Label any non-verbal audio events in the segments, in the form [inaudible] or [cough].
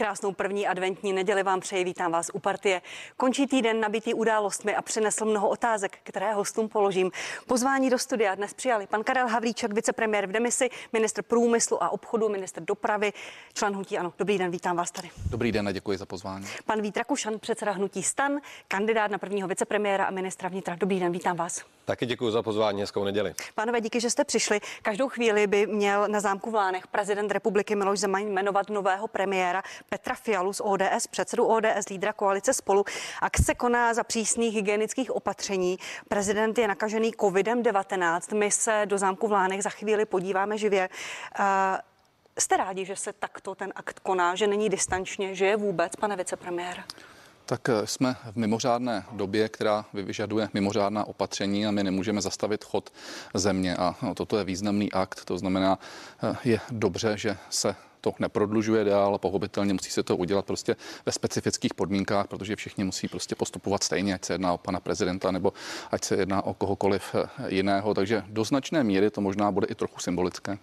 Krásnou první adventní neděli vám přeji, vítám vás u partie. Končí týden nabitý událostmi a přinesl mnoho otázek, které hostům položím. Pozvání do studia dnes přijali pan Karel Havlíček, vicepremiér v demisi, ministr průmyslu a obchodu, ministr dopravy, člen hnutí Ano. Dobrý den, vítám vás tady. Dobrý den a děkuji za pozvání. Pan Vít Rakušan, předseda hnutí Stan, kandidát na prvního vicepremiéra a ministra vnitra. Dobrý den, vítám vás. Taky děkuji za pozvání, hezkou neděli. Pánové, díky, že jste přišli. Každou chvíli by měl na zámku v Lánech prezident republiky Miloš Zeman jmenovat nového premiéra Petra Fialu z ODS, předsedu ODS, lídra koalice spolu. Akce koná za přísných hygienických opatření. Prezident je nakažený COVID-19. My se do zámku v Lánech za chvíli podíváme živě. Uh, Jste rádi, že se takto ten akt koná, že není distančně, že je vůbec, pane vicepremiér? Tak eh, jsme v mimořádné době, která vyžaduje mimořádná opatření a my nemůžeme zastavit chod země a no, toto je významný akt, to znamená, eh, je dobře, že se to neprodlužuje dál, pochopitelně musí se to udělat prostě ve specifických podmínkách, protože všichni musí prostě postupovat stejně, ať se jedná o pana prezidenta nebo ať se jedná o kohokoliv eh, jiného. Takže do značné míry to možná bude i trochu symbolické.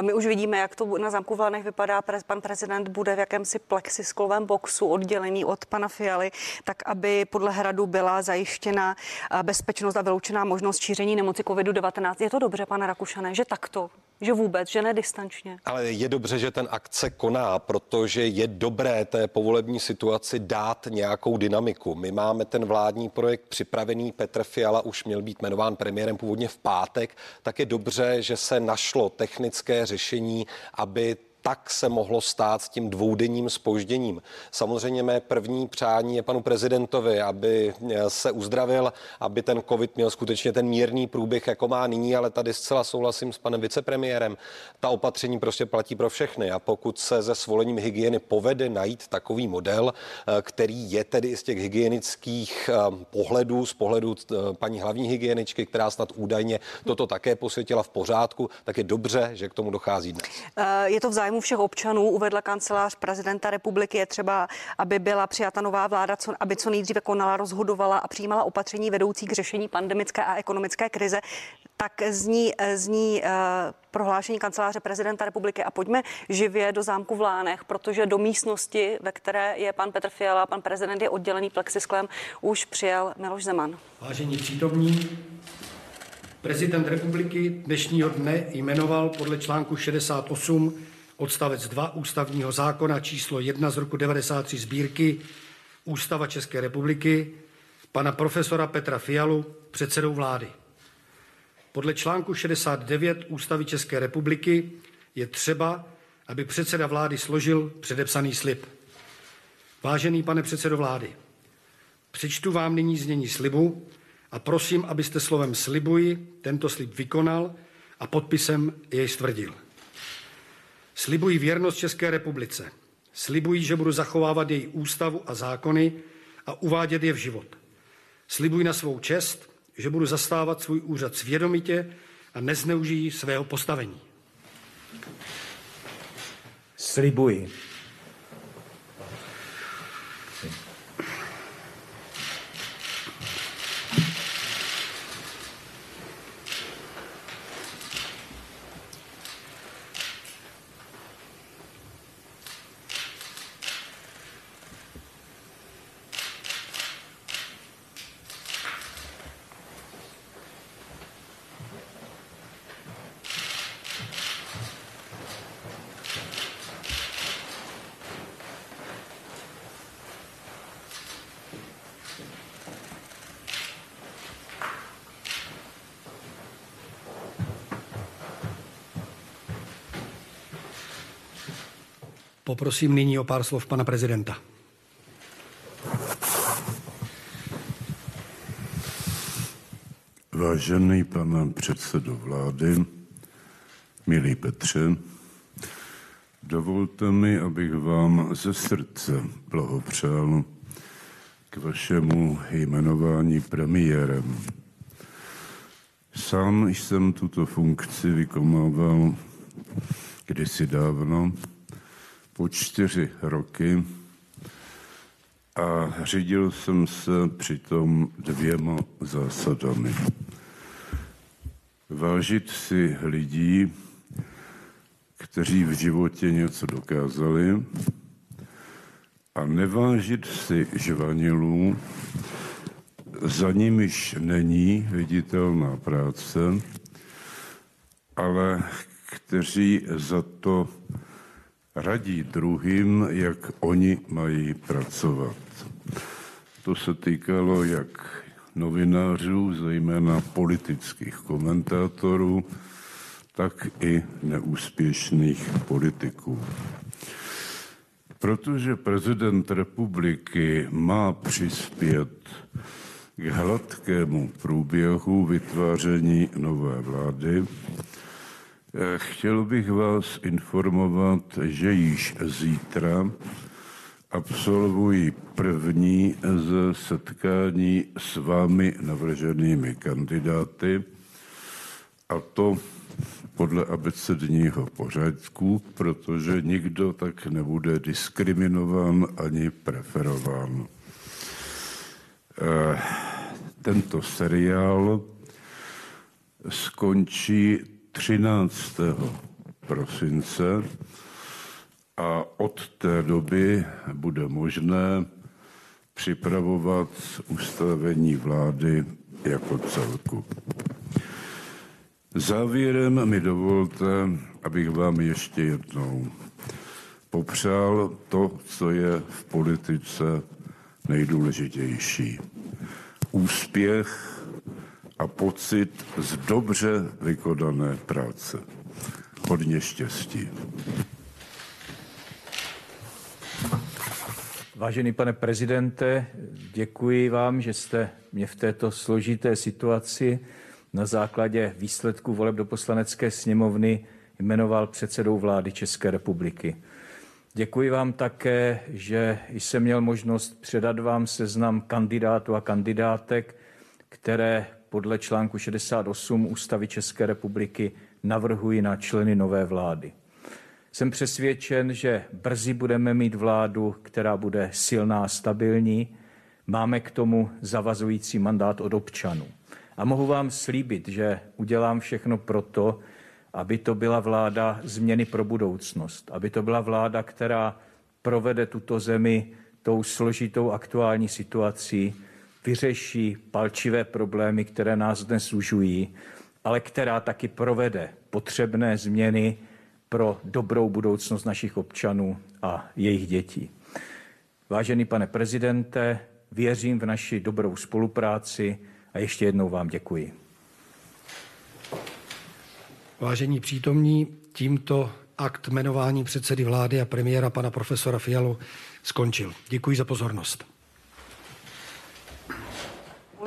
My už vidíme, jak to na zámku v Lanech vypadá. Pan prezident bude v jakémsi plexisklovém boxu oddělený od pana Fialy, tak aby podle hradu byla zajištěna eh, bezpečnost a vyloučená možnost šíření nemoci COVID-19. Je to dobře, pane Rakušané, že takto že vůbec, že ne distančně. Ale je dobře, že ten akt se koná, protože je dobré té povolební situaci dát nějakou dynamiku. My máme ten vládní projekt připravený, Petr Fiala už měl být jmenován premiérem původně v pátek, tak je dobře, že se našlo technické řešení, aby tak se mohlo stát s tím dvoudenním spožděním. Samozřejmě mé první přání je panu prezidentovi, aby eh, se uzdravil, aby ten covid měl skutečně ten mírný průběh, jako má nyní, ale tady zcela souhlasím s panem vicepremiérem. Ta opatření prostě platí pro všechny a pokud se ze svolením hygieny povede najít takový model, eh, který je tedy z těch hygienických eh, pohledů, z pohledu paní hlavní hygieničky, která snad údajně toto také posvětila v pořádku, tak je dobře, že k tomu dochází dnes. Je to zájmu všech občanů, uvedla kancelář prezidenta republiky, je třeba, aby byla přijata nová vláda, co, aby co nejdříve konala, rozhodovala a přijímala opatření vedoucí k řešení pandemické a ekonomické krize. Tak zní, zní uh, prohlášení kanceláře prezidenta republiky a pojďme živě do zámku v Lánech, protože do místnosti, ve které je pan Petr Fiala, pan prezident je oddělený plexisklem, už přijel Miloš Zeman. Vážení přítomní, Prezident republiky dnešního dne jmenoval podle článku 68 odstavec 2 ústavního zákona číslo 1 z roku 93 sbírky Ústava České republiky pana profesora Petra Fialu předsedou vlády. Podle článku 69 Ústavy České republiky je třeba, aby předseda vlády složil předepsaný slib. Vážený pane předsedo vlády, přečtu vám nyní znění slibu a prosím, abyste slovem slibuji tento slib vykonal a podpisem jej stvrdil. Slibuji věrnost České republice. Slibuji, že budu zachovávat její ústavu a zákony a uvádět je v život. Slibuji na svou čest, že budu zastávat svůj úřad svědomitě a nezneužijí svého postavení. Slibuji Poprosím nyní o pár slov pana prezidenta. Vážený pane předsedo vlády, milý Petře, dovolte mi, abych vám ze srdce blahopřál k vašemu jmenování premiérem. Sám jsem tuto funkci vykonával kdysi dávno po čtyři roky a řídil jsem se přitom dvěma zásadami. Vážit si lidí, kteří v životě něco dokázali a nevážit si žvanilů, za nimiž není viditelná práce, ale kteří za to radí druhým, jak oni mají pracovat. To se týkalo jak novinářů, zejména politických komentátorů, tak i neúspěšných politiků. Protože prezident republiky má přispět k hladkému průběhu vytváření nové vlády, chtěl bych vás informovat, že již zítra absolvuji první ze setkání s vámi navrženými kandidáty, a to podle abecedního pořádku, protože nikdo tak nebude diskriminován ani preferován. Eh, tento seriál skončí 13. prosince a od té doby bude možné připravovat ustavení vlády jako celku. Závěrem mi dovolte, abych vám ještě jednou popřál to, co je v politice nejdůležitější. Úspěch a pocit z dobře vykonané práce. Hodně štěstí. Vážený pane prezidente, děkuji vám, že jste mě v této složité situaci na základě výsledků voleb do poslanecké sněmovny jmenoval předsedou vlády České republiky. Děkuji vám také, že jsem měl možnost předat vám seznam kandidátů a kandidátek, které podle článku 68 Ústavy České republiky navrhuji na členy nové vlády. Jsem přesvědčen, že brzy budeme mít vládu, která bude silná a stabilní. Máme k tomu zavazující mandát od občanů. A mohu vám slíbit, že udělám všechno proto, aby to byla vláda změny pro budoucnost, aby to byla vláda, která provede tuto zemi tou složitou aktuální situací, vyřeší palčivé problémy, které nás dnes zužují, ale která taky provede potřebné změny pro dobrou budoucnost našich občanů a jejich dětí. Vážený pane prezidente, věřím v naši dobrou spolupráci a ještě jednou vám děkuji. Vážení přítomní, tímto akt jmenování předsedy vlády a premiéra pana profesora Fialu skončil. Děkuji za pozornost.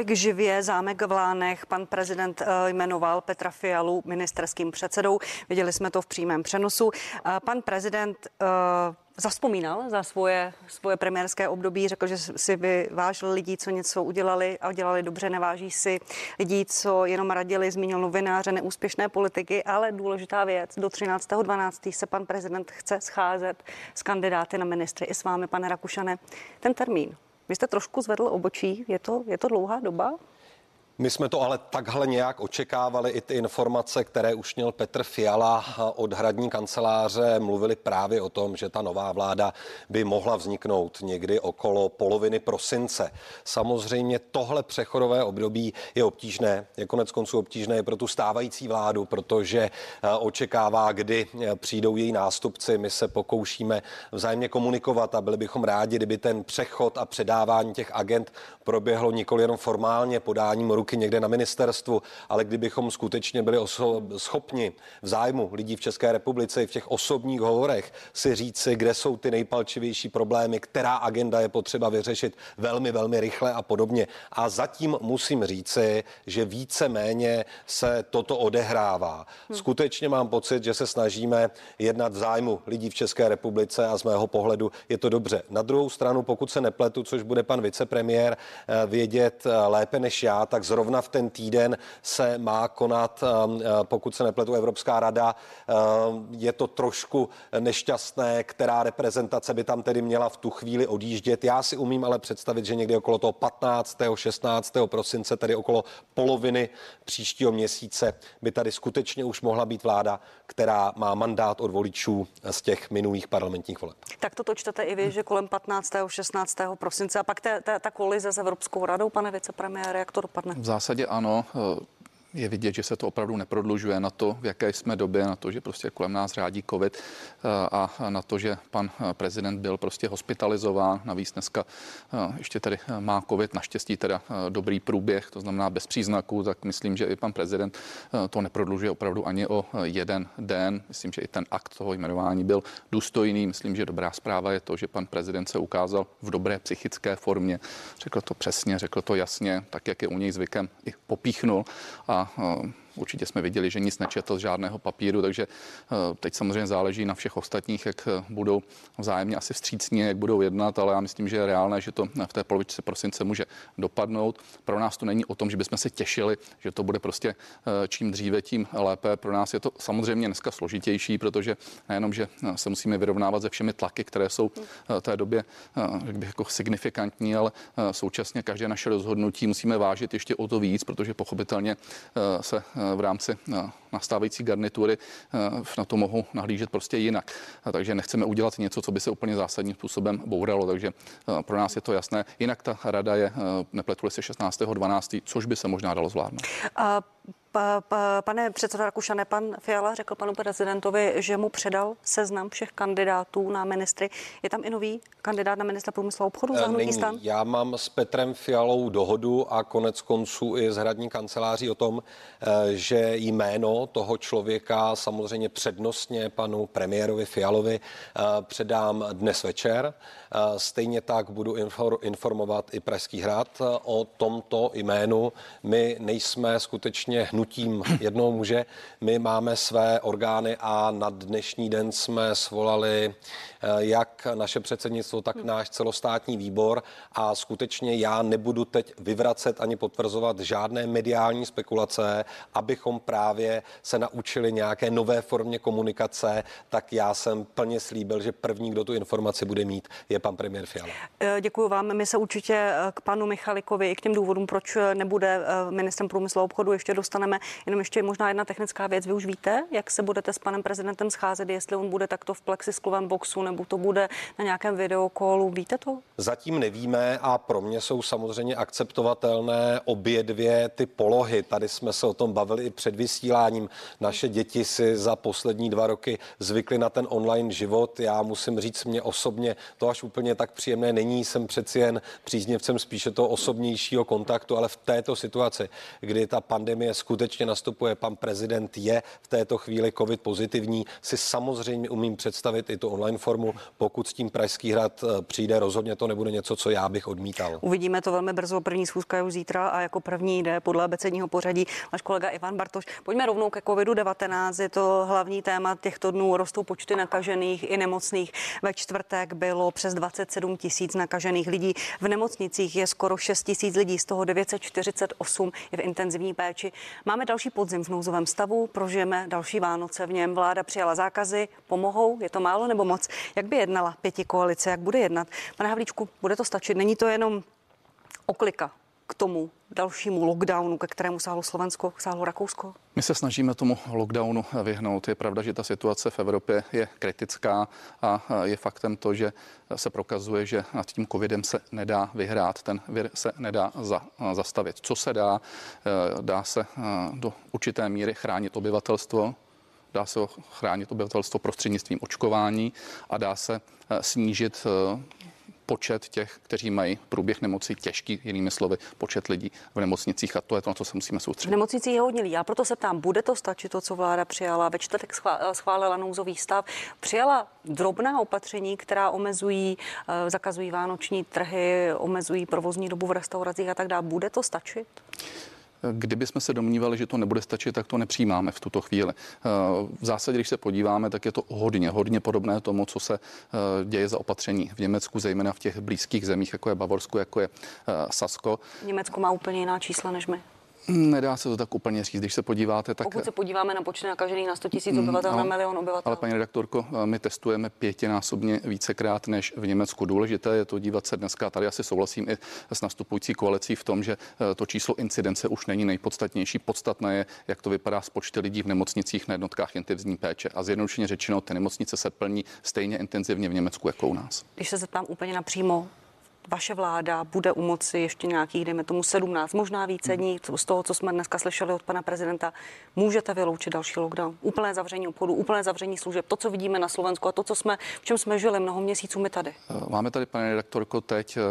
Kolik živě zámek v Lánech pan prezident eh, jmenoval Petra Fialu ministerským předsedou. Viděli jsme to v přímém přenosu. Eh, pan prezident eh, zaspomínal za svoje, svoje premiérské období, řekl, že si vyvážil lidí, co něco udělali a udělali dobře, neváží si lidí, co jenom radili, zmínil novináře, neúspěšné politiky, ale důležitá věc, do 13.12. se pan prezident chce scházet s kandidáty na ministry i s vámi, pane Rakušane. Ten termín, vy jste trošku zvedl obočí, je to, je to dlouhá doba? My jsme to ale takhle nějak očekávali. I ty informace, které už měl Petr Fiala od hradní kanceláře, mluvili právě o tom, že ta nová vláda by mohla vzniknout někdy okolo poloviny prosince. Samozřejmě tohle přechodové období je obtížné, je konec konců obtížné pro tu stávající vládu, protože eh, očekává, kdy eh, přijdou její nástupci. My se pokoušíme vzájemně komunikovat a byli bychom rádi, kdyby ten přechod a předávání těch agent proběhlo nikoli jenom formálně podáním ruky někde na ministerstvu, ale kdybychom skutečně byli oso- schopni v zájmu lidí v České republice i v těch osobních hovorech si říci, kde jsou ty nejpalčivější problémy, která agenda je potřeba vyřešit velmi, velmi rychle a podobně. A zatím musím říci, že více méně se toto odehrává. Hmm. Skutečně mám pocit, že se snažíme jednat v zájmu lidí v České republice a z mého pohledu je to dobře. Na druhou stranu, pokud se nepletu, což bude pan vicepremiér eh, vědět eh, lépe než já, tak z zrovna v ten týden se má konat, pokud se nepletu, Evropská rada. Je to trošku nešťastné, která reprezentace by tam tedy měla v tu chvíli odjíždět. Já si umím ale představit, že někdy okolo toho 15. 16. prosince, tedy okolo poloviny příštího měsíce, by tady skutečně už mohla být vláda, která má mandát od voličů z těch minulých parlamentních voleb. Tak to čtete i vy, že kolem 15. 16. prosince a pak ta, ta, ta kolize s Evropskou radou, pane vicepremiére, jak to dopadne? V zásadě ano je vidět, že se to opravdu neprodlužuje na to, v jaké jsme době, na to, že prostě kolem nás řádí covid eh, a na to, že pan eh, prezident byl prostě hospitalizován. Navíc dneska eh, ještě tady má covid, naštěstí teda dobrý průběh, to znamená bez příznaků, tak myslím, že i pan prezident to neprodlužuje opravdu ani o jeden den. Myslím, že i ten akt toho jmenování byl důstojný. Myslím, že dobrá zpráva je to, že pan prezident se ukázal v dobré psychické formě. Řekl to přesně, řekl to jasně, tak jak je u něj zvykem, i popíchnul a a Určitě jsme viděli, že nic nečetl z žádného papíru, takže eh, teď samozřejmě záleží na všech ostatních, jak eh, budou vzájemně asi vstřícní, jak budou jednat, ale já myslím, že je reálné, že to v té polovičce prosince může dopadnout. Pro nás to není o tom, že bychom se těšili, že to bude prostě eh, čím dříve, tím lépe. Pro nás je to samozřejmě dneska složitější, protože nejenom, že se musíme vyrovnávat se všemi tlaky, které jsou v té době, jak bych jako signifikantní, ale současně každé naše rozhodnutí musíme vážit ještě o to víc, protože pochopitelně se v rámci eh, nastávající garnitury eh, na to mohou nahlížet prostě jinak. Takže nechceme udělat něco, co by se úplně zásadním způsobem bouralo. Takže eh, pro nás je to jasné. Jinak ta rada je, nepletuli se 16.12., což by se možná dalo zvládnout. A Pane předsedo Rakušane, pan Fiala řekl panu prezidentovi, že mu předal seznam všech kandidátů na ministry. Je tam i nový kandidát na ministra průmyslu a obchodu za hnutí stan? Já mám s Petrem Fialou dohodu a konec konců i s hradní kanceláří o tom, eh, že jméno toho člověka samozřejmě přednostně panu premiérovi Fialovi eh, předám dnes večer. Eh, stejně tak budu informovat i Pražský hrad o tomto jménu. My nejsme skutečně hnutí hnutím jednoho muže. My máme své orgány a na dnešní den jsme svolali eh, jak naše předsednictvo, tak náš celostátní výbor a skutečně já nebudu teď vyvracet ani potvrzovat žádné mediální spekulace, abychom právě se naučili nějaké nové formě komunikace, tak já jsem plně slíbil, že první, kdo tu informaci bude mít, je pan premiér Fiala. Eh, Děkuji vám. My se určitě eh, k panu Michalikovi i k těm důvodům, proč nebude ministrem průmyslu a obchodu, ještě dostaneme dostaneme. Jenom ještě možná jedna technická věc. Vy už víte, jak se budete s panem prezidentem scházet, jestli on bude takto v plexisklovém boxu nebo to bude na nějakém videokolu. Víte to? Zatím nevíme a pro mě jsou samozřejmě akceptovatelné obě dvě ty polohy. Tady jsme se o tom bavili i před vysíláním. Naše děti si za poslední dva roky zvykly na ten online život. Já musím říct, mě osobně to až úplně tak příjemné není. Jsem přeci jen příznivcem spíše toho osobnějšího kontaktu, ale v této situaci, kdy ta pandemie skutečně skutečně nastupuje pan prezident, je v této chvíli covid pozitivní, si samozřejmě umím představit i tu online formu. Pokud s tím Pražský hrad eh, přijde, rozhodně to nebude něco, co já bych odmítal. Uvidíme to velmi brzo. První schůzka je už zítra a jako první jde podle abecedního pořadí náš kolega Ivan Bartoš. Pojďme rovnou ke COVID-19. Je to hlavní téma těchto dnů. Rostou počty nakažených i nemocných. Ve čtvrtek bylo přes 27 tisíc nakažených lidí. V nemocnicích je skoro 6 tisíc lidí, z toho 948 je v intenzivní péči. Máme další podzim v nouzovém stavu, prožijeme další Vánoce v něm. Vláda přijala zákazy, pomohou, je to málo nebo moc? Jak by jednala pěti koalice, jak bude jednat? Pane Havlíčku, bude to stačit? Není to jenom oklika k tomu dalšímu lockdownu, ke kterému sáhlo Slovensko, sáhlo Rakousko? My se snažíme tomu lockdownu vyhnout. Je pravda, že ta situace v Evropě je kritická a je faktem to, že se prokazuje, že nad tím covidem se nedá vyhrát, ten vir se nedá za, zastavit. Co se dá? Dá se do určité míry chránit obyvatelstvo, dá se chránit obyvatelstvo prostřednictvím očkování a dá se snížit počet těch, kteří mají průběh nemoci těžký, jinými slovy, počet lidí v nemocnicích a to je to, na co se musíme soustředit. V nemocnicích je hodně lidí. Já proto se ptám, bude to stačit to, co vláda přijala? Ve čtvrtek schválila nouzový stav, přijala drobná opatření, která omezují, eh, zakazují vánoční trhy, omezují provozní dobu v restauracích a tak dále. Bude to stačit? Kdyby jsme se domnívali, že to nebude stačit, tak to nepřijímáme v tuto chvíli. V zásadě, když se podíváme, tak je to hodně, hodně podobné tomu, co se eh, děje za opatření v Německu, zejména v těch blízkých zemích, jako je Bavorsko, jako je eh, Sasko. Německo má úplně jiná čísla než my. Nedá se to tak úplně říct. Když se podíváte, tak... Pokud se podíváme na počet nakažených na 100 000 obyvatel, mm, na milion obyvatel. Ale paní redaktorko, my testujeme pětinásobně vícekrát než v Německu. Důležité je to dívat se dneska. Tady asi souhlasím i s nastupující koalicí v tom, že eh, to číslo incidence už není nejpodstatnější. Podstatné je, jak to vypadá s počty lidí v nemocnicích na jednotkách intenzivní péče. A zjednodušeně řečeno, ty nemocnice se plní stejně intenzivně v Německu jako u nás. Když se zeptám úplně napřímo, vaše vláda bude u moci ještě nějakých, dejme tomu 17, možná více dní, z toho, co jsme dneska slyšeli od pana prezidenta, můžete vyloučit další lockdown, úplné zavření obchodu, úplné zavření služeb, to, co vidíme na Slovensku a to, co jsme, v čem jsme žili mnoho měsíců my tady. Eh, máme tady, pane redaktorko, teď eh,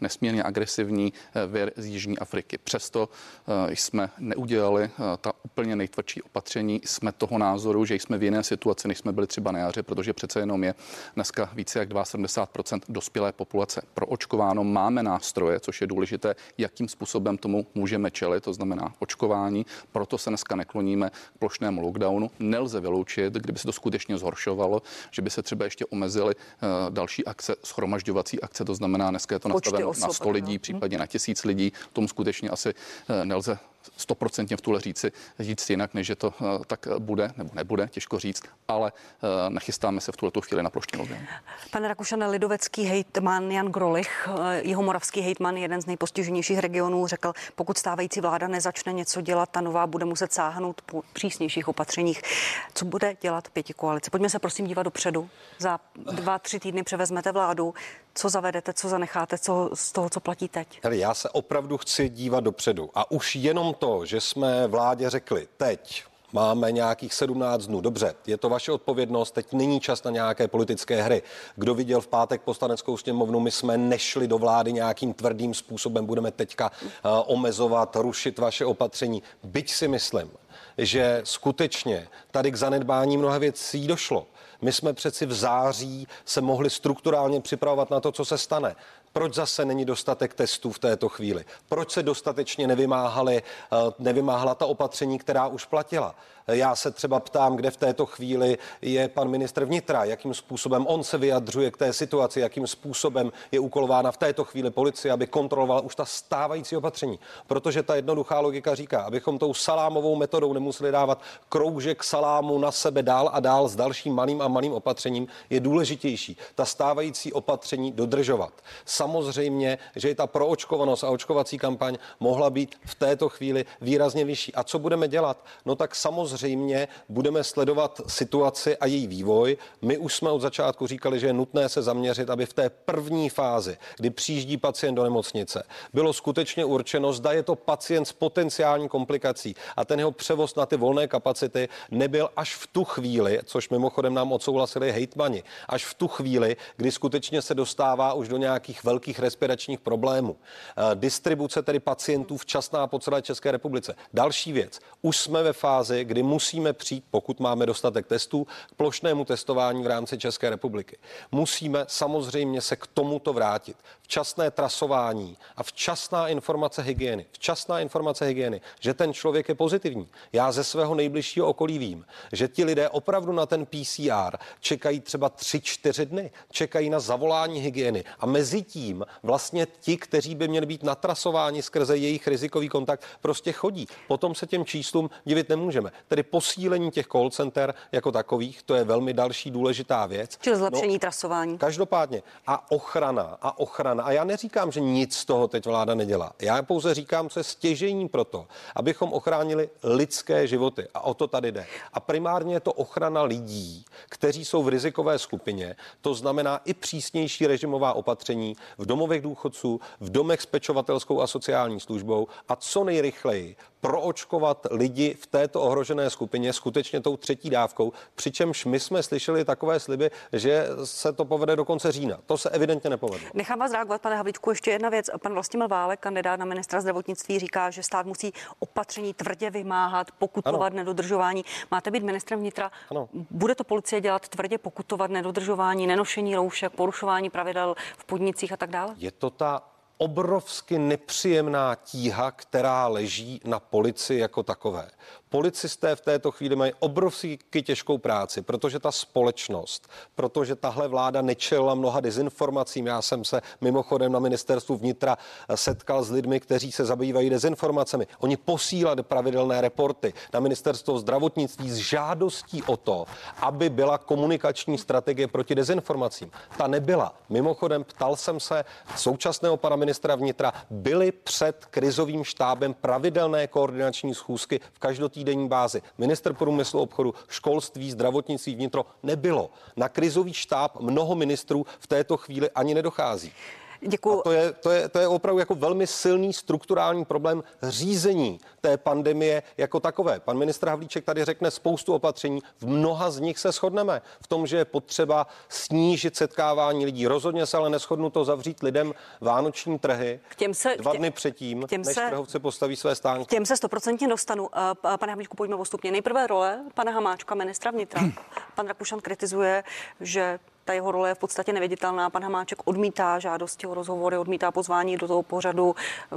nesmírně agresivní eh, vir z Jižní Afriky. Přesto jsme neudělali ta úplně nejtvrdší opatření. Jsme toho názoru, že jsme v jiné situaci, než jsme byli třeba na jaře, protože přece jenom je dneska více jak 72% dospělé populace proočkováno, máme nástroje, což je důležité, jakým způsobem tomu můžeme čelit, to znamená očkování. Proto se dneska nekloníme k plošnému lockdownu. Nelze vyloučit, kdyby se to skutečně zhoršovalo, že by se třeba ještě omezily uh, další akce, schromažďovací akce, to znamená, dneska je to nastaveno na 100 lidí, případně na tisíc lidí. Tomu skutečně asi uh, nelze stoprocentně v tuhle říci říct jinak, než že to eh, tak bude nebo nebude, těžko říct, ale eh, nachystáme se v tuhle chvíli na plošný lockdown. Pane Rakušane, lidovecký hejtman Jan Grolich, eh, jeho moravský hejtman, jeden z nejpostiženějších regionů, řekl, pokud stávající vláda nezačne něco dělat, ta nová bude muset sáhnout po přísnějších opatřeních. Co bude dělat pěti koalice? Pojďme se prosím dívat dopředu. Za dva, tři týdny převezmete vládu co zavedete, co zanecháte, co z toho, co platí teď? Hele, já se opravdu chci dívat dopředu. A už jenom to, že jsme vládě řekli teď, Máme nějakých 17 dnů. Dobře, je to vaše odpovědnost, teď není čas na nějaké politické hry. Kdo viděl v pátek poslaneckou sněmovnu, my jsme nešli do vlády nějakým tvrdým způsobem, budeme teďka uh, omezovat, rušit vaše opatření. Byť si myslím, že skutečně tady k zanedbání mnoha věcí došlo. My jsme přeci v září se mohli strukturálně připravovat na to, co se stane. Proč zase není dostatek testů v této chvíli? Proč se dostatečně nevymáhaly, eh, nevymáhala ta opatření, která už platila? Já se třeba ptám, kde v této chvíli je pan ministr vnitra, jakým způsobem on se vyjadřuje k té situaci, jakým způsobem je úkolována v této chvíli policie, aby kontrolovala už ta stávající opatření. Protože ta jednoduchá logika říká, abychom tou salámovou metodou nemuseli dávat kroužek salámu na sebe dál a dál s dalším malým a malým opatřením, je důležitější ta stávající opatření dodržovat. Samozřejmě, že i ta proočkovanost a očkovací kampaň mohla být v této chvíli výrazně vyšší. A co budeme dělat? No tak samozřejmě budeme sledovat situaci a její vývoj. My už jsme od začátku říkali, že je nutné se zaměřit, aby v té první fázi, kdy přijíždí pacient do nemocnice, bylo skutečně určeno, zda je to pacient s potenciální komplikací a ten jeho převoz na ty volné kapacity nebyl až v tu chvíli, což mimochodem nám odsouhlasili hejtmani, až v tu chvíli, kdy skutečně se dostává už do nějakých velkých respiračních problémů. Eh, distribuce tedy pacientů včasná po celé České republice. Další věc. Už jsme ve fázi, kdy musíme přijít, pokud máme dostatek testů, k plošnému testování v rámci České republiky. Musíme samozřejmě se k tomuto vrátit. Včasné trasování a včasná informace hygieny. Včasná informace hygieny, že ten člověk je pozitivní. Já ze svého nejbližšího okolí vím, že ti lidé opravdu na ten PCR čekají třeba 3-4 dny, čekají na zavolání hygieny a mezi tím vlastně ti, kteří by měli být natrasováni skrze jejich rizikový kontakt, prostě chodí. Potom se těm číslům divit nemůžeme. Tedy posílení těch call center jako takových, to je velmi další důležitá věc. Čili zlepšení no, trasování. Každopádně. A ochrana, a ochrana. A já neříkám, že nic z toho teď vláda nedělá. Já pouze říkám, co je stěžení pro to, abychom ochránili lidské životy. A o to tady jde. A primárně je to ochrana lidí, kteří jsou v rizikové skupině. To znamená i přísnější režimová opatření v domovech důchodců, v domech s pečovatelskou a sociální službou a co nejrychleji proočkovat lidi v této ohrožené skupině skutečně tou třetí dávkou, přičemž my jsme slyšeli takové sliby, že se to povede do konce října. To se evidentně nepovedlo. Nechám vás reagovat, pane Havlíčku, ještě jedna věc. Pan Vlastimil Válek, kandidát na ministra zdravotnictví, říká, že stát musí opatření tvrdě vymáhat, pokutovat ano. nedodržování. Máte být ministrem vnitra. Ano. Bude to policie dělat tvrdě pokutovat nedodržování, nenošení roušek, porušování pravidel v podnicích a tak dále? Je to ta obrovsky nepříjemná tíha, která leží na policii jako takové. Policisté v této chvíli mají obrovský těžkou práci, protože ta společnost, protože tahle vláda nečela mnoha dezinformacím. Já jsem se mimochodem na ministerstvu vnitra setkal s lidmi, kteří se zabývají dezinformacemi. Oni posílali pravidelné reporty na ministerstvo zdravotnictví s žádostí o to, aby byla komunikační strategie proti dezinformacím. Ta nebyla. Mimochodem ptal jsem se současného pana ministra vnitra, byly před krizovým štábem pravidelné koordinační schůzky v každotýdenní bázi. Minister průmyslu obchodu, školství, zdravotnictví, vnitro nebylo. Na krizový štáb mnoho ministrů v této chvíli ani nedochází. Děkuji. A to je, to, je, to je opravdu jako velmi silný strukturální problém řízení té pandemie jako takové. Pan ministr Havlíček tady řekne spoustu opatření, v mnoha z nich se shodneme. V tom, že je potřeba snížit setkávání lidí. Rozhodně se ale neschodnu to zavřít lidem vánoční trhy k těm se, dva dny předtím, těm než se, trhovce postaví své stánky. K těm se stoprocentně dostanu. Pane Havlíčku, pojďme postupně. Nejprve role pana Hamáčka, ministra vnitra. [clears throat] Pan Rakušan kritizuje, že ta jeho role je v podstatě neviditelná. Pan Hamáček odmítá žádosti o rozhovory, odmítá pozvání do toho pořadu,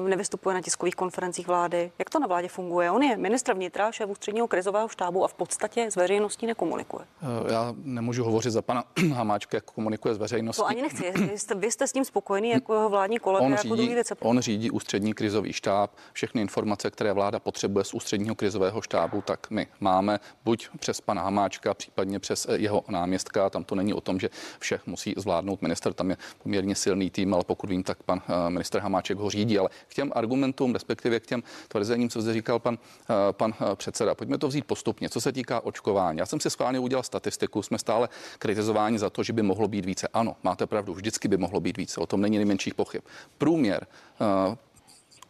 nevystupuje na tiskových konferencích vlády. Jak to na vládě funguje? On je ministr vnitra, šéf ústředního krizového štábu a v podstatě s veřejností nekomunikuje. Eh, já nemůžu hovořit za pana [clears throat] Hamáčka, jak komunikuje s veřejností. To ani nechci. Vy jste, vy jste s tím spokojený jako jeho vládní kolega, on jako řídí, druhý On řídí ústřední krizový štáb. Všechny informace, které vláda potřebuje z ústředního krizového štábu, tak my máme buď přes pana Hamáčka, případně přes eh, jeho náměstka. Tam to není o tom, že vše musí zvládnout minister. Tam je poměrně silný tým, ale pokud vím, tak pan eh, minister Hamáček ho řídí. Ale k těm argumentům, respektive k těm tvrzením, co zde říkal pan, eh, pan eh, předseda, pojďme to vzít postupně. Co se týká očkování, já jsem si schválně udělal statistiku, jsme stále kritizováni za to, že by mohlo být více. Ano, máte pravdu, vždycky by mohlo být více, o tom není nejmenších pochyb. Průměr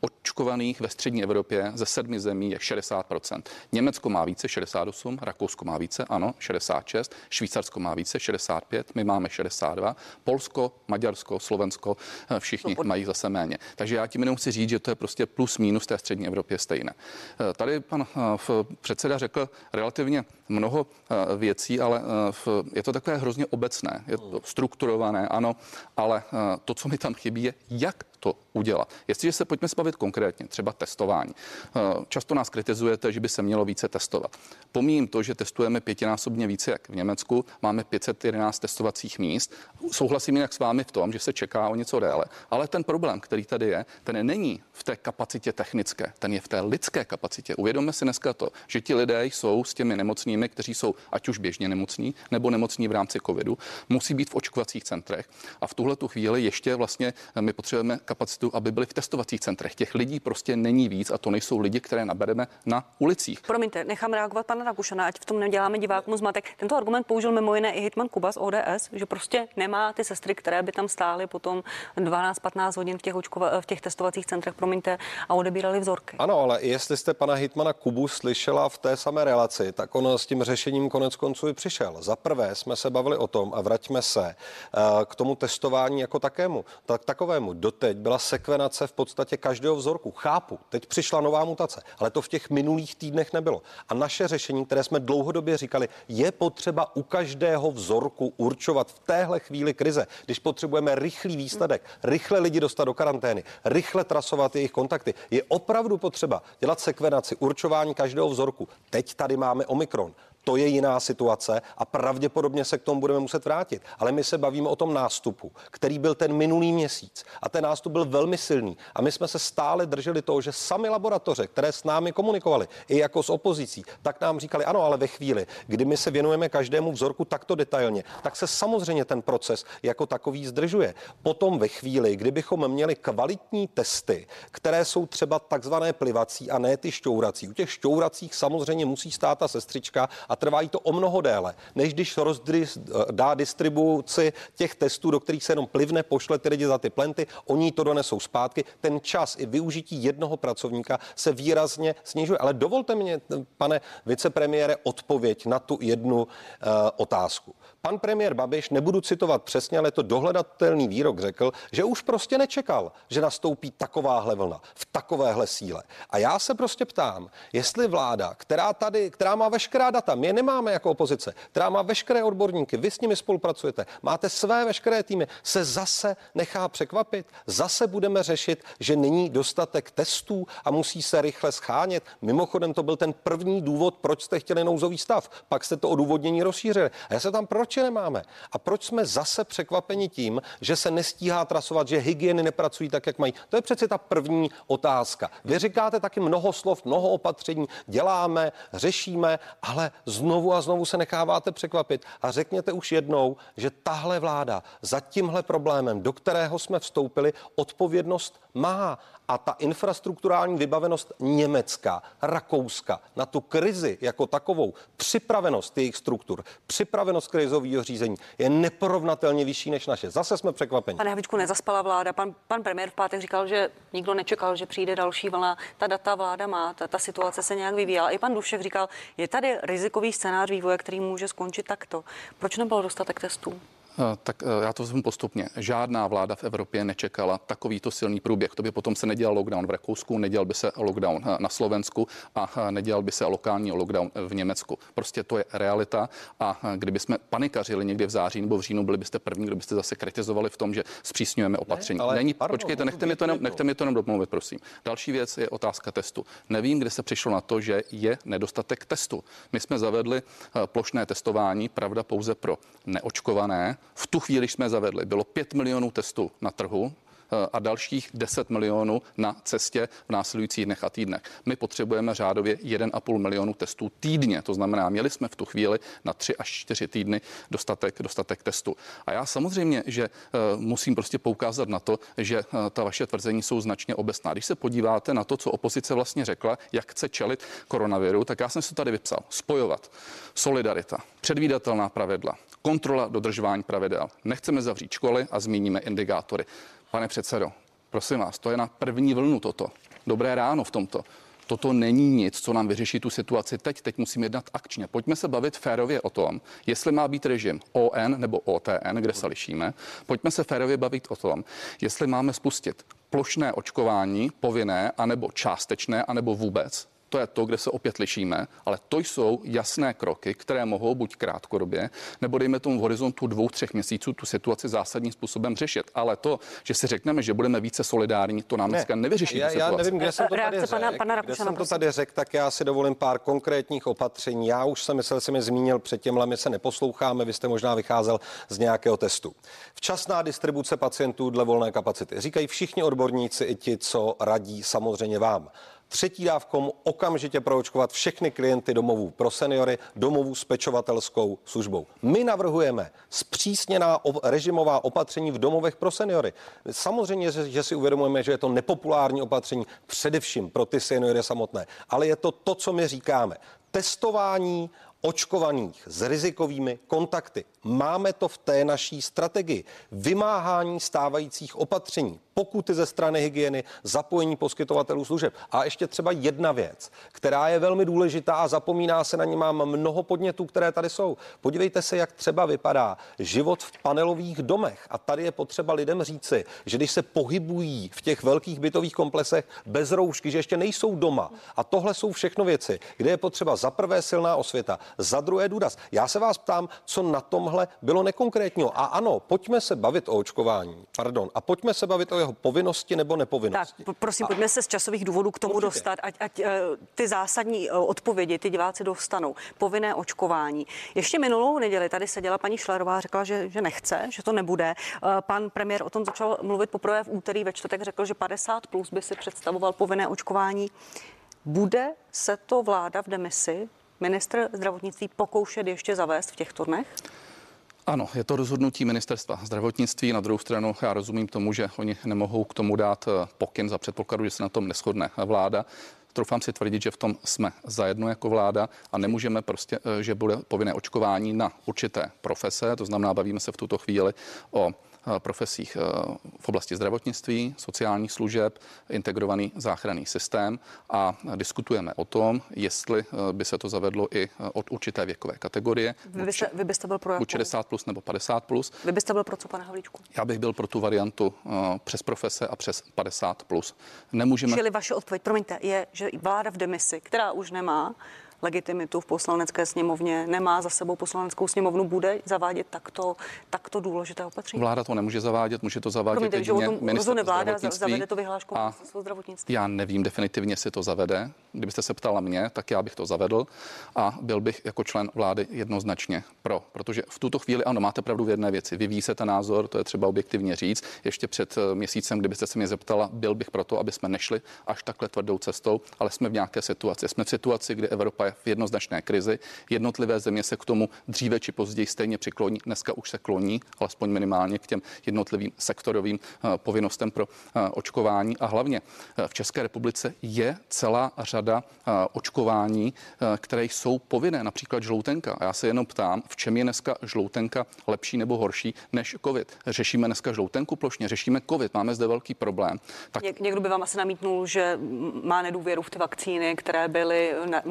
očkovaných ve střední Evropě ze sedmi zemí je 60%. Německo má více, 68, Rakousko má více, ano, 66, Švýcarsko má více, 65, my máme 62, Polsko, Maďarsko, Slovensko, eh, všichni no, mají zase méně. Takže já tím jenom chci říct, že to je prostě plus minus té střední Evropě stejné. Eh, tady pan eh, předseda řekl relativně mnoho věcí, ale je to takové hrozně obecné, je to strukturované, ano, ale to, co mi tam chybí, je, jak to udělat. Jestliže se pojďme spavit konkrétně, třeba testování. Eh, často nás kritizujete, že by se mělo více testovat. Pomím to, že testujeme pětinásobně více jak v Německu, máme 511 testovacích míst. Souhlasím jinak s vámi v tom, že se čeká o něco déle. Ale ten problém, který tady je, ten není v té kapacitě technické, ten je v té lidské kapacitě. Uvědomme si dneska to, že ti lidé jsou s těmi nemocnými, kteří jsou ať už běžně nemocní nebo nemocní v rámci covidu, musí být v očkovacích centrech. A v tuhle tu chvíli ještě vlastně my potřebujeme kapacitu, aby byli v testovacích centrech. Těch lidí prostě není víc a to nejsou lidi, které nabereme na ulicích. Promiňte, nechám reagovat pana Rakušana, ať v tom neděláme divákům zmatek. Tento argument použil mimo jiné i Hitman Kuba z ODS, že prostě nemá ty sestry, které by tam stály potom 12-15 hodin v těch, očkova, v těch testovacích centrech, promiňte, a odebírali vzorky. Ano, ale jestli jste pana Hitmana Kubu slyšela v té samé relaci, tak on s tím řešením konec konců i přišel. Za prvé jsme se bavili o tom a vraťme se uh, k tomu testování jako takému, tak takovému. Doteď byla sekvenace v podstatě každého vzorku. Chápu, teď přišla nová mutace, ale to v těch minulých týdnech nebylo. A naše řešení, které jsme dlouhodobě říkali, je potřeba u každého vzorku určovat v téhle chvíli krize, když potřebujeme rychlý výsledek, rychle lidi dostat do karantény, rychle trasovat jejich kontakty. Je opravdu potřeba dělat sekvenaci, určování každého vzorku. Teď tady máme Omikron to je jiná situace a pravděpodobně se k tomu budeme muset vrátit. Ale my se bavíme o tom nástupu, který byl ten minulý měsíc. A ten nástup byl velmi silný. A my jsme se stále drželi toho, že sami laboratoře, které s námi komunikovali, i jako s opozicí, tak nám říkali, ano, ale ve chvíli, kdy my se věnujeme každému vzorku takto detailně, tak se samozřejmě ten proces jako takový zdržuje. Potom ve chvíli, kdybychom měli kvalitní testy, které jsou třeba takzvané plivací a ne ty šťourací. U těch šťouracích samozřejmě musí stát ta sestřička a trvají to o mnoho déle, než když rozdry, dá distribuci těch testů, do kterých se jenom plivne, pošle ty lidi za ty plenty, oni to donesou zpátky. Ten čas i využití jednoho pracovníka se výrazně snižuje. Ale dovolte mě, pane vicepremiére, odpověď na tu jednu uh, otázku. Pan premiér Babiš, nebudu citovat přesně, ale to dohledatelný výrok řekl, že už prostě nečekal, že nastoupí takováhle vlna v takovéhle síle. A já se prostě ptám, jestli vláda, která tady, která má veškerá data, My je nemáme jako opozice, která má veškeré odborníky, vy s nimi spolupracujete, máte své veškeré týmy, se zase nechá překvapit. Zase budeme řešit, že není dostatek testů a musí se rychle schánět. Mimochodem, to byl ten první důvod, proč jste chtěli nouzový stav. Pak jste to odůvodnění rozšířili. A já se tam proč je nemáme? A proč jsme zase překvapeni tím, že se nestíhá trasovat, že hygieny nepracují tak, jak mají? To je přece ta první otázka. Vy říkáte taky mnoho slov, mnoho opatření, děláme, řešíme, ale znovu a znovu se necháváte překvapit. A řekněte už jednou, že tahle vláda za tímhle problémem, do kterého jsme vstoupili, odpovědnost má a ta infrastrukturální vybavenost Německa, Rakouska na tu krizi jako takovou, připravenost jejich struktur, připravenost krizového řízení je neporovnatelně vyšší než naše. Zase jsme překvapeni. Pane Havličku, nezaspala vláda. Pan, pan premiér v pátek říkal, že nikdo nečekal, že přijde další vlna. Ta data vláda má, ta, ta situace se nějak vyvíjela. I pan Dušek říkal, je tady rizikový scénář vývoje, který může skončit takto. Proč nebyl dostatek testů? Eh, tak eh, já to vezmu postupně. Žádná vláda v Evropě nečekala takovýto silný průběh. To by potom se nedělal lockdown v Rakousku, nedělal by se lockdown eh, na Slovensku a nedělal by se lokální lockdown v Německu. Prostě to je realita a kdyby jsme panikařili někdy v září nebo v říjnu, byli byste první, kdo byste zase kritizovali v tom, že zpřísňujeme opatření. Ne, ale Není, pardon, počkejte, nechte mi, to jenom, nechte mi to jenom domluvit, prosím. Další věc je otázka testu. Nevím, kde se přišlo na to, že je nedostatek testu. My jsme zavedli plošné testování, pravda pouze pro neočkované, v tu chvíli jsme zavedli, bylo 5 milionů testů na trhu, eh, a dalších 10 milionů na cestě v následujících dnech a týdnech. My potřebujeme řádově 1,5 milionu testů týdně. To znamená, měli jsme v tu chvíli na 3 až 4 týdny dostatek, dostatek testů. A já samozřejmě, že uh, musím prostě poukázat na to, že uh, ta vaše tvrzení jsou značně obecná. Když se podíváte na to, co opozice vlastně řekla, jak chce čelit koronaviru, tak já jsem si tady vypsal. Spojovat. Solidarita, předvídatelná pravidla, kontrola dodržování pravidel. Nechceme zavřít školy a zmíníme indikátory. Pane předsedo, prosím vás, to je na první vlnu toto. Dobré ráno v tomto. Toto není nic, co nám vyřeší tu situaci teď. Teď musíme jednat akčně. Pojďme se bavit férově o tom, jestli má být režim ON nebo OTN, kde se lišíme. Pojďme se férově bavit o tom, jestli máme spustit plošné očkování, povinné, anebo částečné, anebo vůbec to je to, kde se opět lišíme, ale to jsou jasné kroky, které mohou buď krátkodobě, nebo dejme tomu v horizontu dvou, třech měsíců tu situaci zásadním způsobem řešit. Ale to, že si řekneme, že budeme více solidární, to nám ne. dneska nevyřeší. Já, já nevím, kde jsem to tady řekl, pana, pana kde jsem to tady řekl, tak já si dovolím pár konkrétních opatření. Já už jsem myslel, jsem je zmínil předtím, ale my se neposloucháme, vy jste možná vycházel z nějakého testu. Včasná distribuce pacientů dle volné kapacity. Říkají všichni odborníci i ti, co radí samozřejmě vám třetí dávkou okamžitě proočkovat všechny klienty domovů pro seniory, domovů s pečovatelskou službou. My navrhujeme zpřísněná režimová opatření v domovech pro seniory. Samozřejmě, že si uvědomujeme, že je to nepopulární opatření především pro ty seniory samotné, ale je to to, co my říkáme. Testování očkovaných s rizikovými kontakty. Máme to v té naší strategii. Vymáhání stávajících opatření, pokuty ze strany hygieny, zapojení poskytovatelů služeb. A ještě třeba jedna věc, která je velmi důležitá a zapomíná se na ní, mám mnoho podnětů, které tady jsou. Podívejte se, jak třeba vypadá život v panelových domech. A tady je potřeba lidem říci, že když se pohybují v těch velkých bytových komplexech bez roušky, že ještě nejsou doma. A tohle jsou všechno věci, kde je potřeba za prvé silná osvěta, za druhé důraz. Já se vás ptám, co na tomhle bylo nekonkrétního. A ano, pojďme se bavit o očkování. Pardon. A pojďme se bavit o jeho povinnosti nebo nepovinnosti. Tak, prosím, a... pojďme se z časových důvodů k tomu Určitě. dostat, ať, ať eh, ty zásadní eh, odpovědi ty diváci dostanou. Povinné očkování. Ještě minulou neděli tady seděla paní Šlerová, řekla, že, že nechce, že to nebude. Eh, pan premiér o tom začal mluvit poprvé v úterý, ve čtvrtek řekl, že 50 plus by si představoval povinné očkování. Bude se to vláda v demisi, ministr zdravotnictví, pokoušet ještě zavést v těchto dnech? Ano, je to rozhodnutí ministerstva zdravotnictví. Na druhou stranu já rozumím tomu, že oni nemohou k tomu dát eh, pokyn za předpokladu, že se na tom neschodne vláda. Troufám si tvrdit, že v tom jsme zajedno jako vláda a nemůžeme prostě, eh, že bude povinné očkování na určité profese, to znamená, bavíme se v tuto chvíli o profesích eh, v oblasti zdravotnictví, sociálních služeb, integrovaný záchranný systém a diskutujeme o tom, jestli eh, by se to zavedlo i od určité věkové kategorie. Vy byste, vy byste byl pro 60 plus nebo 50 plus. Vy byste byl pro co, pane Havlíčku? Já bych byl pro tu variantu přes profese a přes 50 plus. Nemůžeme... Čili vaše odpověď, promiňte, je, že vláda v demisi, která už nemá legitimitu v poslanecké sněmovně, nemá za sebou poslaneckou sněmovnu, bude zavádět takto, takto důležité opatření? Vláda to nemůže zavádět, může to zavádět jedině rozhodne vláda, zdravotnictví. zavede to vyhláškou a zdravotnictví. Já nevím definitivně, jestli to zavede. Kdybyste se ptala mě, tak já bych to zavedl a byl bych jako člen vlády jednoznačně pro, protože v tuto chvíli ano, máte pravdu v jedné věci. Vyvíjí se ten názor, to je třeba objektivně říct. Ještě před eh, měsícem, kdybyste se mě zeptala, byl bych proto, aby jsme nešli až takhle tvrdou cestou, ale jsme v nějaké situaci. Jsme v situaci, kdy Evropa je v jednoznačné krizi. Jednotlivé země se k tomu dříve či později stejně přikloní. Dneska už se kloní, alespoň minimálně k těm jednotlivým sektorovým eh, povinnostem pro eh, očkování. A hlavně eh, v České republice je celá řada očkování, které jsou povinné, například žloutenka. A já se jenom ptám, v čem je dneska žloutenka lepší nebo horší než COVID. Řešíme dneska žloutenku plošně, řešíme COVID, máme zde velký problém. Tak Něk- Někdo by vám asi namítnul, že má nedůvěru v ty vakcíny, které byly na,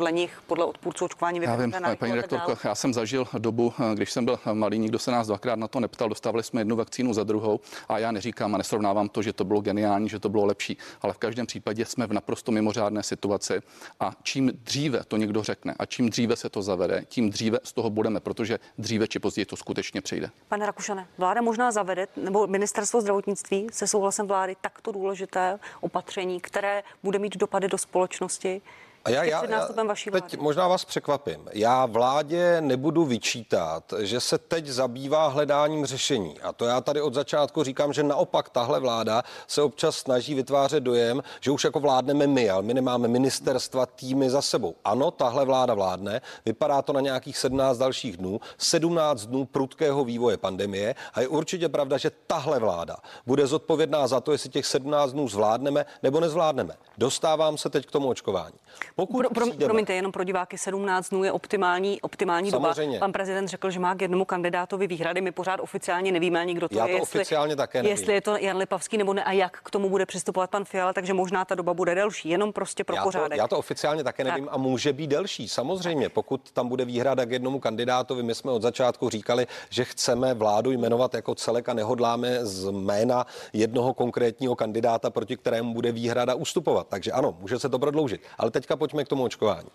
podle nich, podle odpůrců očkování Já vím, paní rektorko, já jsem zažil dobu, když jsem byl malý, nikdo se nás dvakrát na to neptal, dostávali jsme jednu vakcínu za druhou a já neříkám a nesrovnávám to, že to bylo geniální, že to bylo lepší, ale v každém případě jsme v naprosto mimořádné situaci a čím dříve to někdo řekne a čím dříve se to zavede, tím dříve z toho budeme, protože dříve či později to skutečně přijde. Pane Rakušane, vláda možná zavede, nebo ministerstvo zdravotnictví se souhlasem vlády takto důležité opatření, které bude mít dopady do společnosti. A já, já, já teď možná vás překvapím. Já vládě nebudu vyčítat, že se teď zabývá hledáním řešení. A to já tady od začátku říkám, že naopak tahle vláda se občas snaží vytvářet dojem, že už jako vládneme my, ale my nemáme ministerstva, týmy za sebou. Ano, tahle vláda vládne, vypadá to na nějakých 17 dalších dnů, 17 dnů prudkého vývoje pandemie a je určitě pravda, že tahle vláda bude zodpovědná za to, jestli těch 17 dnů zvládneme nebo nezvládneme. Dostávám se teď k tomu očkování. Pokud Pro, pro, přijdeme- promiňte, jenom pro diváky 17 dnů je optimální, optimální doba. Samozřejmě. Pan prezident řekl, že má k jednomu kandidátovi výhrady. My pořád oficiálně nevíme ani, kdo to Já je. to oficiálně také nevím. Jestli je to Jan Lipavský nebo ne a jak k tomu bude přistupovat pan Fiala, takže možná ta doba bude delší. Jenom prostě pro já pořádek. To, já to oficiálně také nevím Tak. a může být delší. Samozřejmě, pokud tam bude výhrada k jednomu kandidátovi, my jsme od začátku říkali, že chceme vládu jmenovat jako celek a nehodláme z jména jednoho konkrétního kandidáta, proti kterému bude výhrada ustupovat. Takže ano, může se to prodloužit. Ale teďka pojďme k tomu očkování.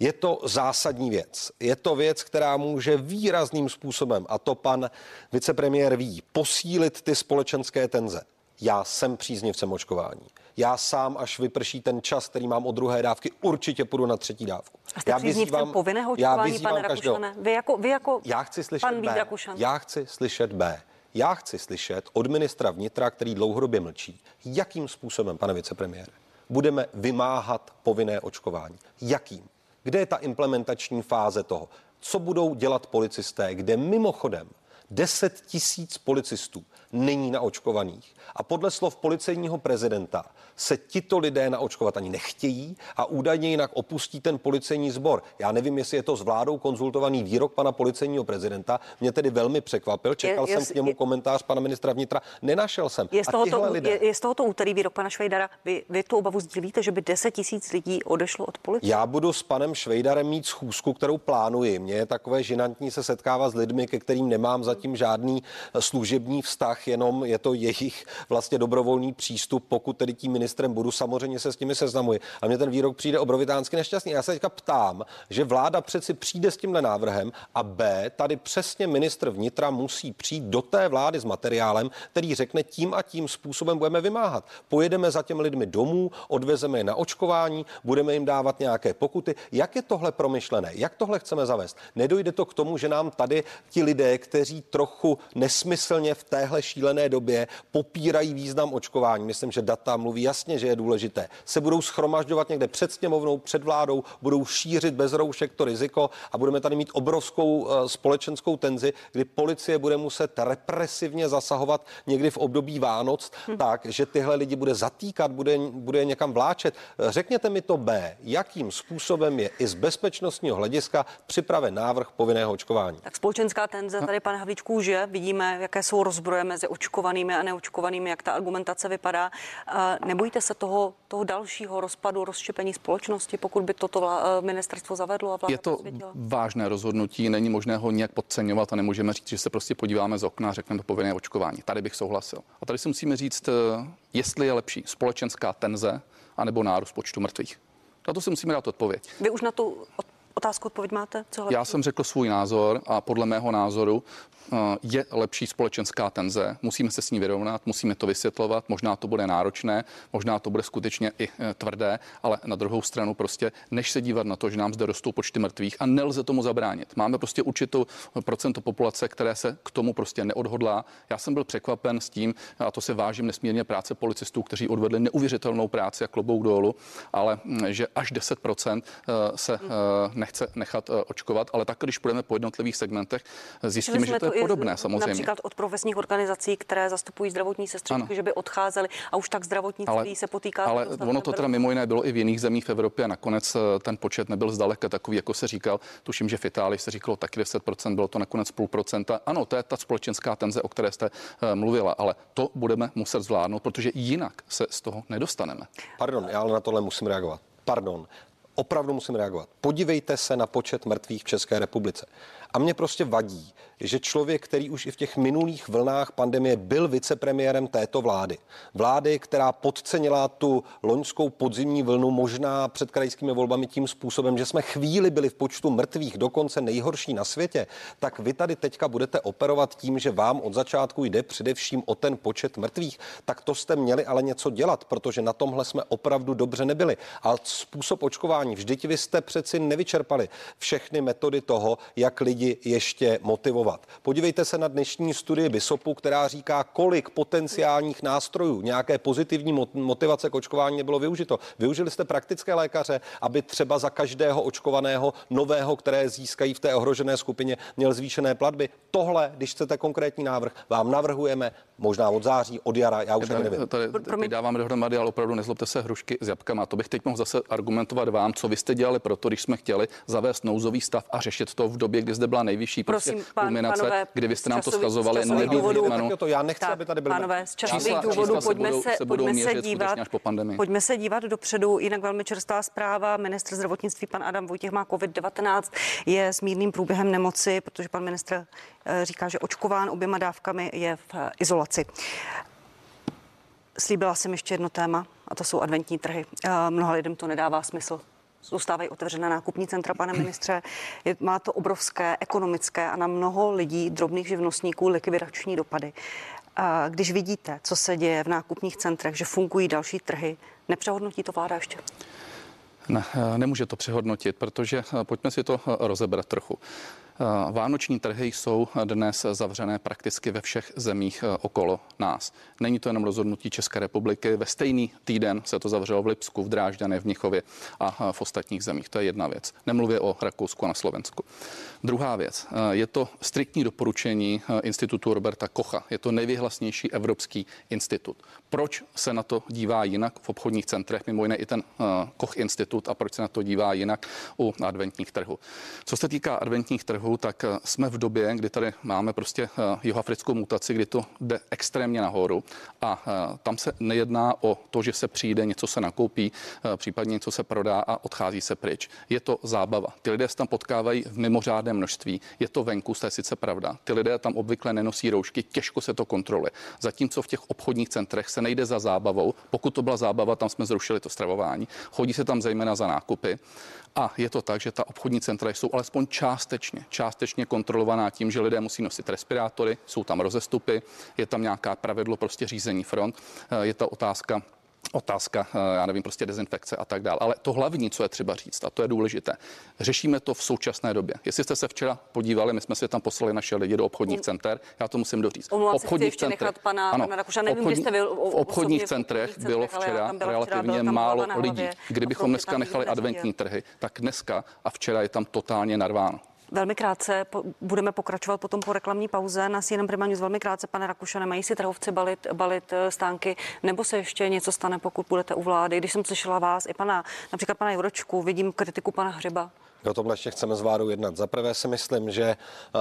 Je to zásadní věc. Je to věc, která může výrazným způsobem, a to pan vicepremiér ví, posílit ty společenské tenze. Já jsem příznivcem očkování. Já sám, až vyprší ten čas, který mám od druhé dávky, určitě půjdu na třetí dávku. A jste já příznivcem povinného já očkování, vyzývám pane každého. Rakušane? Vy jako, vy jako Já chci slyšet pan B. Rakušan. Já chci slyšet B. Já chci slyšet od ministra vnitra, který dlouhodobě mlčí, jakým způsobem, pane vicepremiére, budeme vymáhat povinné očkování. Jakým? Kde je ta implementační fáze toho? Co budou dělat policisté, kde mimochodem 10 tisíc policistů není naočkovaných. A podle slov policejního prezidenta se tito lidé naočkovat ani nechtějí a údajně jinak opustí ten policejní sbor. Já nevím, jestli je to s vládou konzultovaný výrok pana policejního prezidenta. Mě tedy velmi překvapil. Čekal Je- je- jsem k němu je- komentář pana ministra vnitra. Nenašel jsem. Je z, tohoto, lidé, je, je z tohoto úterý výrok pana Švejdara. Vy, vy tu obavu sdílíte, že by 10 tisíc lidí odešlo od policie? Já budu s panem Švejdarem mít schůzku, kterou plánuji. Mně je takové žinantní se setkávat s lidmi, ke kterým nemám zatím žádný eh, služební vztah, jenom je to jejich vlastně dobrovolný přístup. Pokud tedy tím ministrem budu, samozřejmě se s nimi seznamuji. A mně ten výrok přijde obrovitánsky nešťastný. Já se teďka ptám, že vláda přeci přijde s tímhle návrhem a B, tady přesně ministr vnitra musí přijít do té vlády s materiálem, který řekne tím a tím způsobem budeme vymáhat. Pojedeme za těmi lidmi domů, odvezeme je na očkování, budeme jim dávat nějaké pokuty. Jak je tohle promyšlené? Jak tohle chceme zavést? Nedojde to k tomu, že nám tady ti lidé, kteří trochu nesmyslně v téhle šílené době popírají význam očkování, myslím, že data mluví jasně, že je důležité, se budou schromažďovat někde před sněmovnou, před vládou, budou šířit bez roušek to riziko a budeme tady mít obrovskou eh, společenskou tenzi, kdy policie bude muset represivně zasahovat někdy v období Vánoc, Hm. tak, že tyhle lidi bude zatýkat, bude, bude je někam vláčet. Řekněte mi to B, jakým způsobem je i z bezpečnostního hlediska připraven návrh povinného očkování. Tak společenská tenze tady, pane Havlíčku, že vidíme, jaké jsou rozbroje mezi očkovanými a neočkovanými, jak ta argumentace vypadá. Nebojíte se toho, toho dalšího rozpadu, rozštěpení společnosti, pokud by toto vlá- eh, ministerstvo zavedlo a vláda Je to posvětila? vážné rozhodnutí, není možné ho nějak podceňovat a nemůžeme říct, že se prostě podíváme z okna a řekneme to povinné očkování. Tady bych souhlasil. A tady si musíme říct, eh, jestli je lepší společenská tenze anebo nárůst počtu mrtvých. Na to si musíme dát odpověď. Vy už na tu otázku odpověď máte? Co Já jsem řekl svůj názor a podle mého názoru je lepší společenská tenze. Musíme se s ní vyrovnat, musíme to vysvětlovat. Možná to bude náročné, možná to bude skutečně i eh, tvrdé, ale na druhou stranu prostě, než se dívat na to, že nám zde rostou počty mrtvých a nelze tomu zabránit. Máme prostě určitou procento populace, které se k tomu prostě neodhodlá. Já jsem byl překvapen s tím, a to se vážím nesmírně práce policistů, kteří odvedli neuvěřitelnou práci a klobouk dolů, ale hm, že až 10% eh, se ne nechce nechat eh, očkovat, ale tak, když půjdeme po jednotlivých segmentech, zjistíme, že to je podobné samozřejmě. Například od profesních organizací, které zastupují zdravotní sestry, že by odcházeli a už tak zdravotnictví ale, se potýká. Ale ono to teda mimo jiné bylo i v jiných zemích v Evropě a nakonec eh, ten počet nebyl zdaleka takový, jako se říkal. Tuším, že v Itálii se říkalo taky 10%, bylo to nakonec půl procenta. Ano, to je ta společenská tenze, o které jste uh, mluvila, ale to budeme muset zvládnout, protože jinak se z toho nedostaneme. Pardon, já ale na tohle musím reagovat. Pardon, opravdu musím reagovat. Podívejte se na počet mrtvých v České republice. A mě prostě vadí, že člověk, který už i v těch minulých vlnách pandemie byl vicepremiérem této vlády, vlády, která podcenila tu loňskou podzimní vlnu možná před krajskými volbami tím způsobem, že jsme chvíli byli v počtu mrtvých dokonce nejhorší na světě, tak vy tady teďka budete operovat tím, že vám od začátku jde především o ten počet mrtvých, tak to jste měli ale něco dělat, protože na tomhle jsme opravdu dobře nebyli. A způsob očkování, vždyť vy jste přeci nevyčerpali všechny metody toho, jak lidi ještě motivovat fungovat. Podívejte se na dnešní studii Bisopu, která říká, kolik potenciálních nástrojů, nějaké pozitivní motivace k očkování nebylo využito. Využili jste praktické lékaře, aby třeba za každého očkovaného nového, které získají v té ohrožené skupině, měl zvýšené platby. Tohle, když chcete konkrétní návrh, vám navrhujeme možná od září, od jara, já už tady, nevím. Tady, tady dáváme dohromady, ale opravdu nezlobte se hrušky s jabkama. To bych teď mohl zase argumentovat vám, co vy jste dělali proto, když jsme chtěli zavést nouzový stav a řešit to v době, kdy zde byla nejvyšší Prosím, prostě pan, kulminace, pánové, kdy vy jste nám to schazovali. Důvodů, to já nechci, tak, aby tady byly pánové, z časových důvodů pojďme se, se, pojďme se dívat, až po pandemii. pojďme se dívat dopředu. Jinak velmi čerstvá zpráva. Ministr zdravotnictví pan Adam Vojtěch má COVID-19, je s mírným průběhem nemoci, protože pan ministr eh, říká, že očkován oběma dávkami je v eh, izolaci. Slíbila jsem ještě jedno téma, a to jsou adventní trhy. Eh, mnoha lidem to nedává smysl zůstávají otevřené nákupní centra, pane ministře. Je, má to obrovské ekonomické a na mnoho lidí, drobných živnostníků, likvidační dopady. A když vidíte, co se děje v nákupních centrech, že fungují další trhy, nepřehodnotí to vláda ještě? Ne, nemůže to přehodnotit, protože eh, pojďme si to eh, rozebrat trochu. Eh, vánoční trhy jsou dnes zavřené prakticky ve všech zemích eh, okolo nás. Není to jenom rozhodnutí České republiky. Ve stejný týden se to zavřelo v Lipsku, v Drážďanech, v Mnichově a eh, v ostatních zemích. To je jedna věc. Nemluvě o Rakousku a na Slovensku. Druhá věc. Je to striktní doporučení institutu Roberta Kocha. Je to nejvyhlasnější evropský institut. Proč se na to dívá jinak v obchodních centrech, mimo jiné i ten Koch institut a proč se na to dívá jinak u adventních trhů? Co se týká adventních trhů, trhu, tak eh, jsme v době, kdy tady máme prostě eh, jihoafrickou mutaci, kdy to jde extrémně nahoru a eh, tam se nejedná o to, že se přijde, něco se nakoupí, případně něco se prodá a odchází se pryč. Je to zábava. Ty lidé se tam potkávají v mimořádném množství. Je to venku, to je sice pravda. Ty lidé tam obvykle nenosí roušky, těžko se to kontroluje. Zatímco v těch obchodních centrech se nejde za zábavou. Pokud to byla zábava, tam jsme zrušili to stravování. Chodí se tam zejména za nákupy a je to tak, že ta obchodní centra jsou alespoň částečně, částečně kontrolovaná tím, že lidé musí nosit respirátory, jsou tam rozestupy, je tam nějaká pravidlo prostě řízení front, je ta otázka otázka, eh, já nevím, prostě dezinfekce a tak dále. Ale to hlavní, co je třeba říct, a to je důležité, řešíme to v současné době. Jestli jste se včera podívali, my jsme si tam poslali naše lidi do obchodních center, já to musím doříct. V obchodních centrech, pana, ano, pana Rakuša, nevím, obchodní, jste byl v obchodních centrech bylo včera relativně málo lidí. Kdybychom dneska nechali adventní trhy, tak dneska a včera je tam totálně narváno. Velmi krátce po, budeme pokračovat potom po reklamní pauze na CNN Prima News. Velmi krátce, pane Rakuša, nemají si trhovci balit, balit eh, stánky, nebo se ještě něco stane, pokud budete u vlády? Když jsem slyšela vás i pana, například pana Juročku, vidím kritiku pana Hřiba. O tomhle ještě chceme s vládou jednat. Za prvé si myslím, že eh,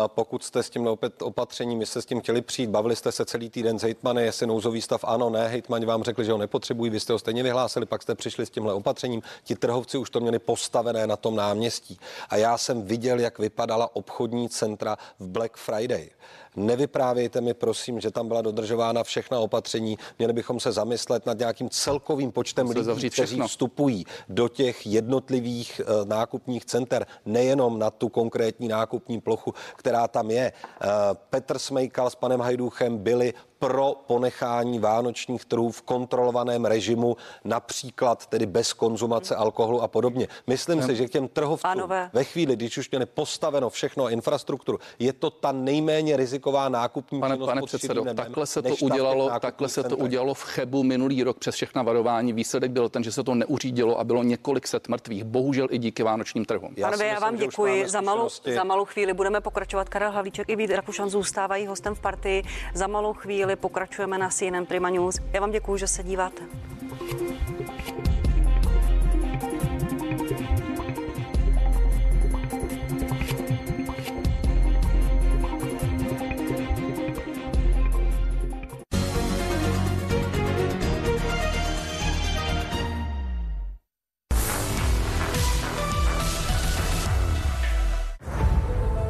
pokud jste s tím opatřením, jste s tím chtěli přijít, bavili jste se celý týden s hejtmany, jestli nouzový stav ano, ne, hejtmani vám řekli, že ho nepotřebují, vy jste ho stejně vyhlásili, pak jste přišli s tímhle opatřením. Ti trhovci už to měli postavené na tom náměstí. A já jsem viděl, jak vypadala obchodní centra v Black Friday. Nevyprávějte mi, prosím, že tam byla dodržována všechna opatření. Měli bychom se zamyslet nad nějakým celkovým počtem lidí, kteří vstupují do těch jednotlivých uh, nákupních center, nejenom na tu konkrétní nákupní plochu, která tam je. Uh, Petr Smejkal s panem Hajduchem byli pro ponechání vánočních trhů v kontrolovaném režimu, například tedy bez konzumace alkoholu a podobně. Myslím si, že k těm trhovcům Pánové. ve chvíli, když už měli postaveno všechno infrastrukturu, je to ta nejméně riziková nákupní pane, činnost. Pane předsedo, nebem, takhle se to udělalo, takhle se to udělalo v Chebu minulý rok přes všechna varování. Výsledek byl ten, že se to neuřídilo a bylo několik set mrtvých. Bohužel i díky vánočním trhům. Já Panové, já vám děkuji. Za malou, za malou chvíli budeme pokračovat. Karel Havlíček i Vít Rakušan zůstávají hostem v partii. Za malou chvíli chvíli pokračujeme na CNN Prima News. Já vám děkuji, že se díváte.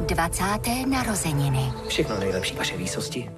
Dvacáté narozeniny. Všechno nejlepší vaše výsosti.